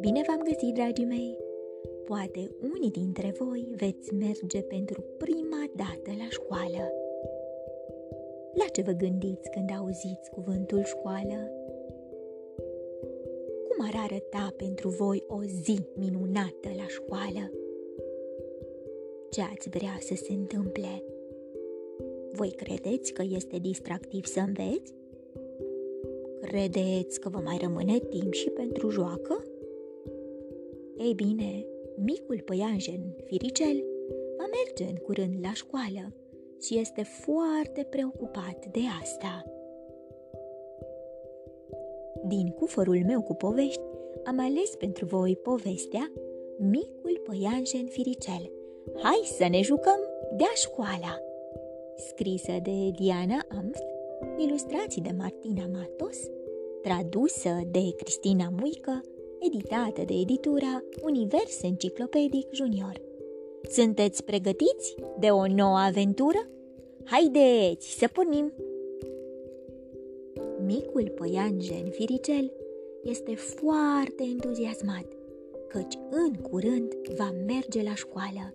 Bine v-am găsit, dragii mei! Poate unii dintre voi veți merge pentru prima dată la școală. La ce vă gândiți când auziți cuvântul școală? Cum ar arăta pentru voi o zi minunată la școală? Ce ați vrea să se întâmple? Voi credeți că este distractiv să înveți? Credeți că vă mai rămâne timp și pentru joacă? Ei bine, micul păianjen Firicel va merge în curând la școală și este foarte preocupat de asta. Din cufărul meu cu povești am ales pentru voi povestea Micul păianjen Firicel. Hai să ne jucăm de-a școala! Scrisă de Diana Amft, ilustrații de Martina Matos, tradusă de Cristina Muică, editată de editura Univers Enciclopedic Junior. Sunteți pregătiți de o nouă aventură? Haideți să pornim! Micul păianjen Firicel este foarte entuziasmat, căci în curând va merge la școală.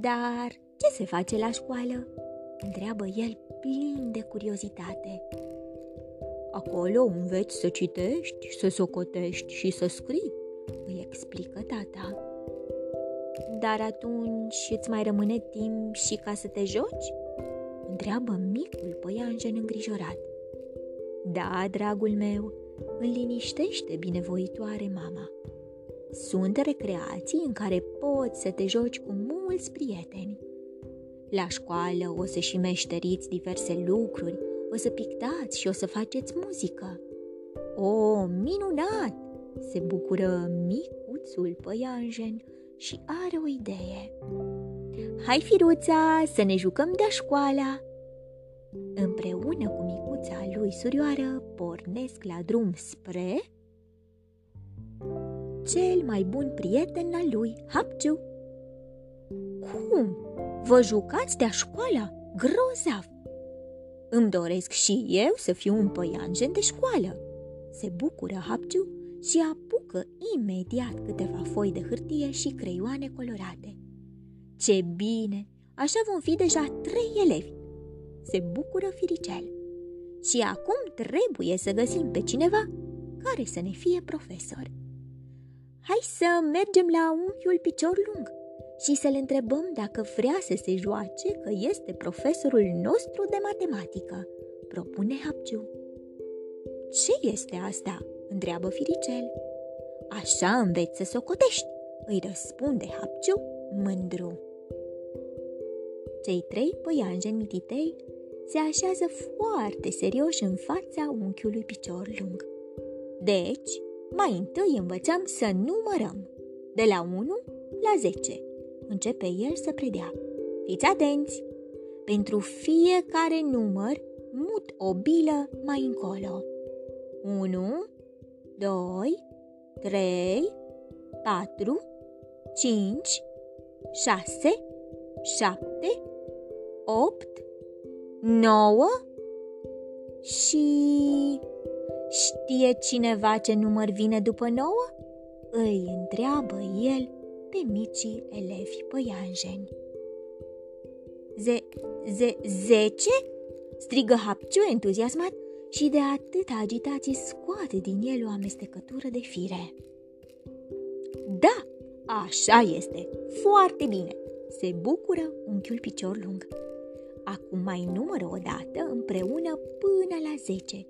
Dar ce se face la școală? Întreabă el plin de curiozitate. Acolo înveți să citești, să socotești și să scrii, îi explică tata. Dar atunci îți mai rămâne timp și ca să te joci? Întreabă micul păianjen îngrijorat. Da, dragul meu, îl liniștește binevoitoare mama. Sunt recreații în care poți să te joci cu mulți prieteni. La școală o să și meșteriți diverse lucruri, o să pictați și o să faceți muzică. O, minunat! Se bucură micuțul păianjen și are o idee. Hai, firuța, să ne jucăm de școala! Împreună cu micuța lui surioară pornesc la drum spre cel mai bun prieten al lui, Hapciu. Cum? Vă jucați de școala? Grozav! Îmi doresc și eu să fiu un păianjen de școală. Se bucură Hapciu și apucă imediat câteva foi de hârtie și creioane colorate. Ce bine! Așa vom fi deja trei elevi. Se bucură Firicel. Și acum trebuie să găsim pe cineva care să ne fie profesor. Hai să mergem la unchiul picior lung și să-l întrebăm dacă vrea să se joace că este profesorul nostru de matematică, propune Hapciu. Ce este asta? întreabă Firicel. Așa înveți să socotești, îi răspunde Hapciu mândru. Cei trei păianjeni mititei se așează foarte serioși în fața unchiului picior lung. Deci, mai întâi învățăm să numărăm, de la 1 la 10. Începe el să predea. Fiți atenți! Pentru fiecare număr, mut o bilă mai încolo. 1, 2, 3, 4, 5, 6, 7, 8, 9 și... Știe cineva ce număr vine după 9? Îi întreabă el pe micii elevi păianjeni. Ze, ze, zece? strigă Hapciu entuziasmat și de atâta agitație scoate din el o amestecătură de fire. Da, așa este, foarte bine, se bucură unchiul picior lung. Acum mai numără o dată împreună până la zece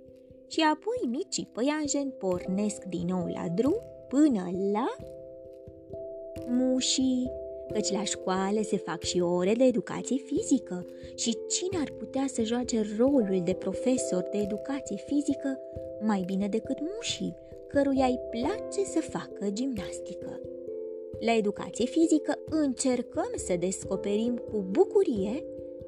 și apoi micii păianjeni pornesc din nou la drum până la mușii, căci la școală se fac și ore de educație fizică și cine ar putea să joace rolul de profesor de educație fizică mai bine decât mușii, căruia îi place să facă gimnastică. La educație fizică încercăm să descoperim cu bucurie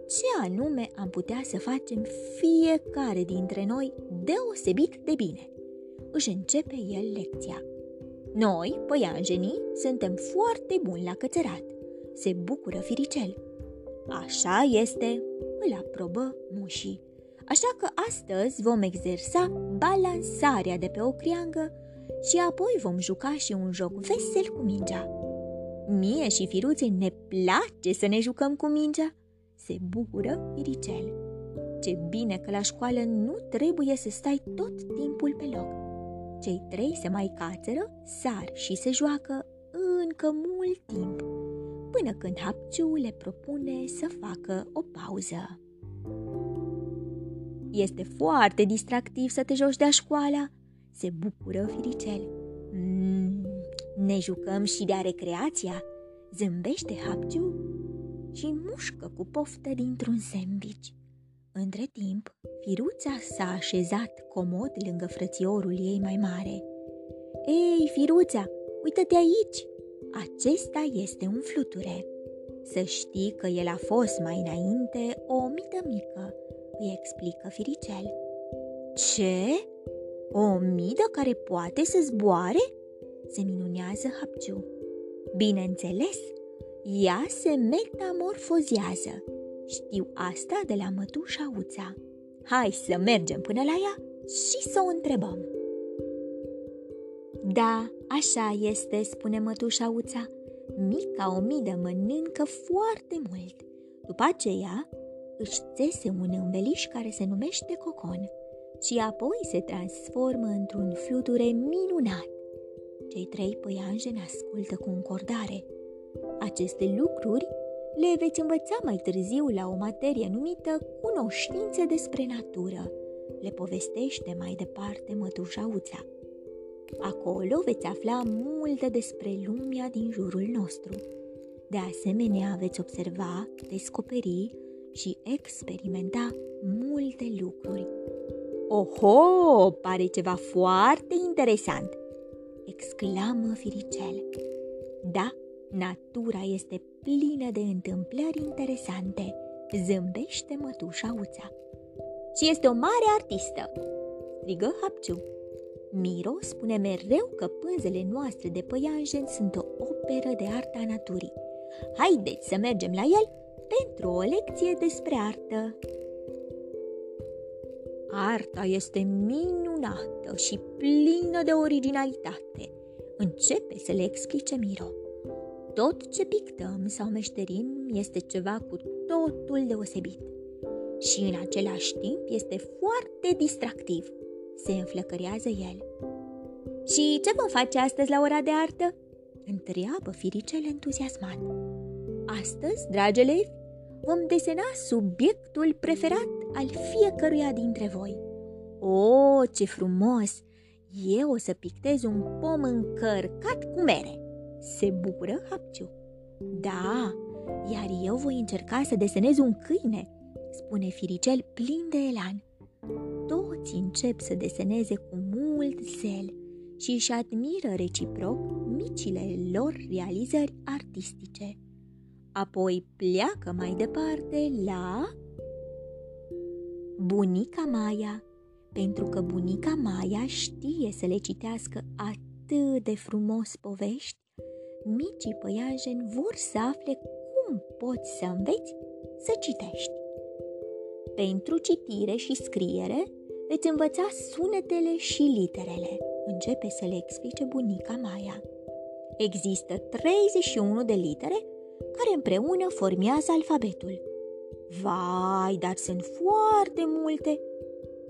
ce anume am putea să facem fiecare dintre noi deosebit de bine. Își începe el lecția. Noi, păianjenii, suntem foarte buni la cățărat. Se bucură firicel. Așa este, îl aprobă mușii. Așa că astăzi vom exersa balansarea de pe o criangă și apoi vom juca și un joc vesel cu mingea. Mie și firuței ne place să ne jucăm cu mingea, se bucură Firicel. Ce bine că la școală nu trebuie să stai tot timpul pe loc. Cei trei se mai cațără, sar și se joacă încă mult timp, până când Hapciu le propune să facă o pauză. Este foarte distractiv să te joci de școala, se bucură Firicel. Mm, ne jucăm și de-a recreația, zâmbește Hapciu și mușcă cu poftă dintr-un sandwich. Între timp, Firuța s-a așezat comod lângă frățiorul ei mai mare. Ei, Firuța, uită-te aici! Acesta este un fluture. Să știi că el a fost mai înainte o mită mică, îi explică Firicel. Ce? O midă care poate să zboare? Se minunează Hapciu. Bineînțeles, ea se metamorfozează. Știu asta de la mătușa Uța. Hai să mergem până la ea și să o întrebăm. Da, așa este, spune mătușa Uța. Mica omidă mănâncă foarte mult. După aceea, își țese un înveliș care se numește cocon și apoi se transformă într-un fluture minunat. Cei trei păianjeni ascultă cu încordare. Aceste lucruri le veți învăța mai târziu la o materie numită cunoștințe despre natură. Le povestește mai departe mătușa Uța. Acolo veți afla multe despre lumea din jurul nostru. De asemenea, veți observa, descoperi și experimenta multe lucruri. Oho, pare ceva foarte interesant! exclamă Firicel. Da, natura este plină de întâmplări interesante, zâmbește mătușa Uța. Și este o mare artistă, strigă Hapciu. Miro spune mereu că pânzele noastre de păianjen sunt o operă de artă a naturii. Haideți să mergem la el pentru o lecție despre artă. Arta este minunată și plină de originalitate. Începe să le explice Miro. Tot ce pictăm sau meșterim este ceva cu totul deosebit. Și în același timp este foarte distractiv. Se înflăcărează el. Și ce vom face astăzi la ora de artă? Întreabă firicel entuziasmat. Astăzi, dragi elevi, vom desena subiectul preferat al fiecăruia dintre voi. O, ce frumos! Eu o să pictez un pom încărcat cu mere. Se bucură Hapciu. Da, iar eu voi încerca să desenez un câine, spune Firicel plin de elan. Toți încep să deseneze cu mult zel și își admiră reciproc micile lor realizări artistice. Apoi pleacă mai departe la bunica Maia, pentru că bunica Maia știe să le citească atât de frumos povești, micii păianjeni vor să afle cum poți să înveți să citești. Pentru citire și scriere veți învăța sunetele și literele. Începe să le explice bunica Maia. Există 31 de litere care împreună formează alfabetul. Vai, dar sunt foarte multe!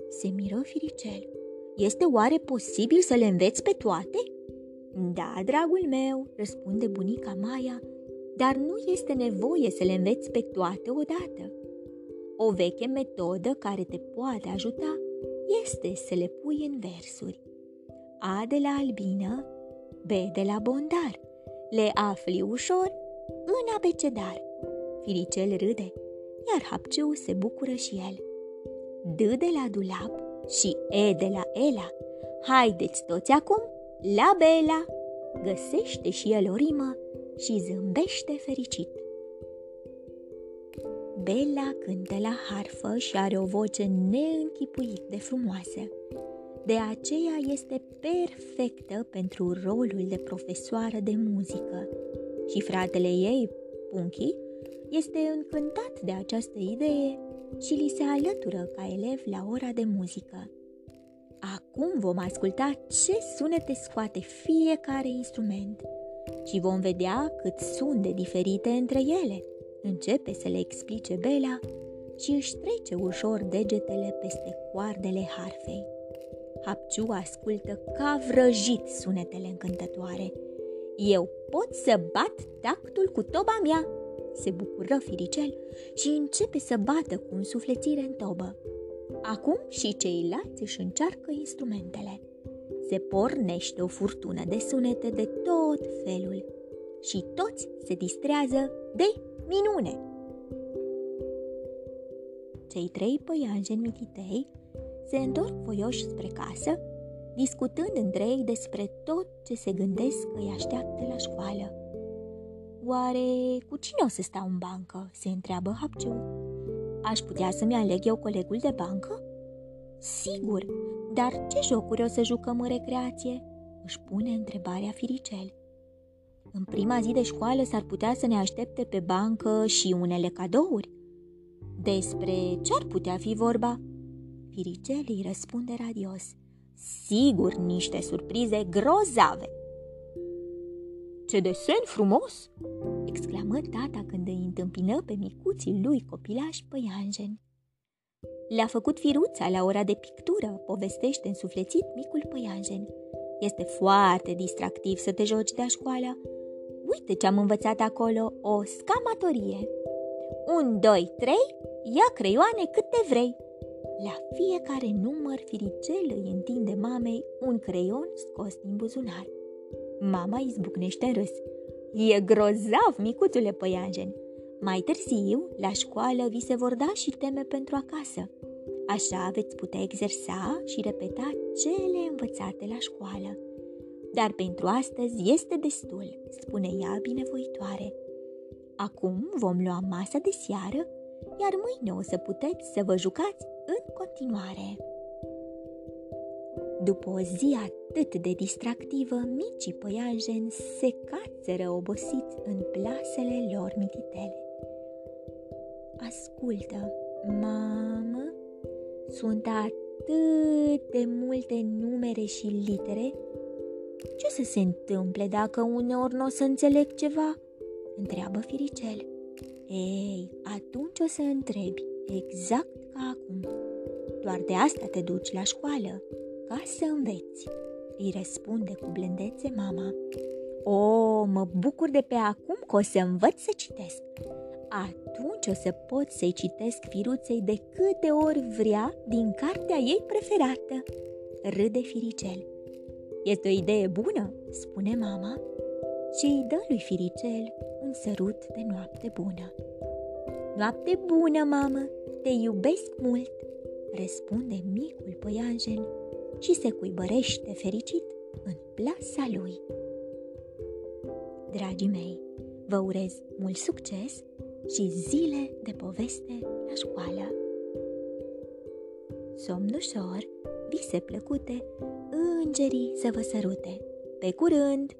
Se miră Firicel. Este oare posibil să le înveți pe toate? Da, dragul meu, răspunde bunica Maia, dar nu este nevoie să le înveți pe toate odată. O veche metodă care te poate ajuta este să le pui în versuri. A de la albină, B de la bondar. Le afli ușor în abecedar. Firicel râde, iar Hapciu se bucură și el. D de la dulap și E de la Ela. Haideți toți acum la Bela! Găsește și el o rimă și zâmbește fericit. Bella cântă la harfă și are o voce neînchipuit de frumoasă. De aceea este perfectă pentru rolul de profesoară de muzică. Și fratele ei, Punky, este încântat de această idee și li se alătură ca elev la ora de muzică. Acum vom asculta ce sunete scoate fiecare instrument și vom vedea cât sunt de diferite între ele. Începe să le explice Bela și își trece ușor degetele peste coardele harfei. Hapciu ascultă ca vrăjit sunetele încântătoare. Eu pot să bat tactul cu toba mea, se bucură Firicel și începe să bată cu însuflețire în tobă. Acum și ceilalți își încearcă instrumentele. Se pornește o furtună de sunete de tot felul și toți se distrează de minune. Cei trei păianjeni mititei se întorc voioși spre casă, discutând între ei despre tot ce se gândesc că îi așteaptă la școală. Oare cu cine o să stau în bancă? se întreabă Hapciu. Aș putea să-mi aleg eu colegul de bancă? Sigur, dar ce jocuri o să jucăm în recreație? își pune întrebarea Firicel. În prima zi de școală s-ar putea să ne aștepte pe bancă și unele cadouri. Despre ce ar putea fi vorba? Firicel îi răspunde radios. Sigur, niște surprize grozave. Ce desen frumos! exclamă tata când îi întâmpină pe micuții lui copilași păianjeni. Le-a făcut firuța la ora de pictură, povestește însuflețit micul păianjen. Este foarte distractiv să te joci de-a școală. Uite ce am învățat acolo, o scamatorie. Un, doi, trei, ia creioane câte vrei. La fiecare număr firicel îi întinde mamei un creion scos din buzunar. Mama izbucnește în râs. E grozav, micuțule păianjen. Mai târziu, la școală, vi se vor da și teme pentru acasă. Așa veți putea exersa și repeta cele învățate la școală. Dar pentru astăzi este destul, spune ea binevoitoare. Acum vom lua masa de seară, iar mâine o să puteți să vă jucați în continuare. După o zi atât de distractivă, micii păianjeni se cațără obosiți în plasele lor mititele. Ascultă, mamă, sunt atât de multe numere și litere. Ce să se întâmple dacă uneori nu o să înțeleg ceva? Întreabă Firicel. Ei, atunci o să întrebi, exact ca acum. Doar de asta te duci la școală, ca să înveți. Îi răspunde cu blândețe mama. O, mă bucur de pe acum că o să învăț să citesc atunci o să pot să-i citesc firuței de câte ori vrea din cartea ei preferată. Râde Firicel. Este o idee bună, spune mama și îi dă lui Firicel un sărut de noapte bună. Noapte bună, mamă, te iubesc mult, răspunde micul păianjen și se cuibărește fericit în plasa lui. Dragii mei, vă urez mult succes și zile de poveste la școală. Somn ușor, vise plăcute, îngerii să vă sărute. Pe curând!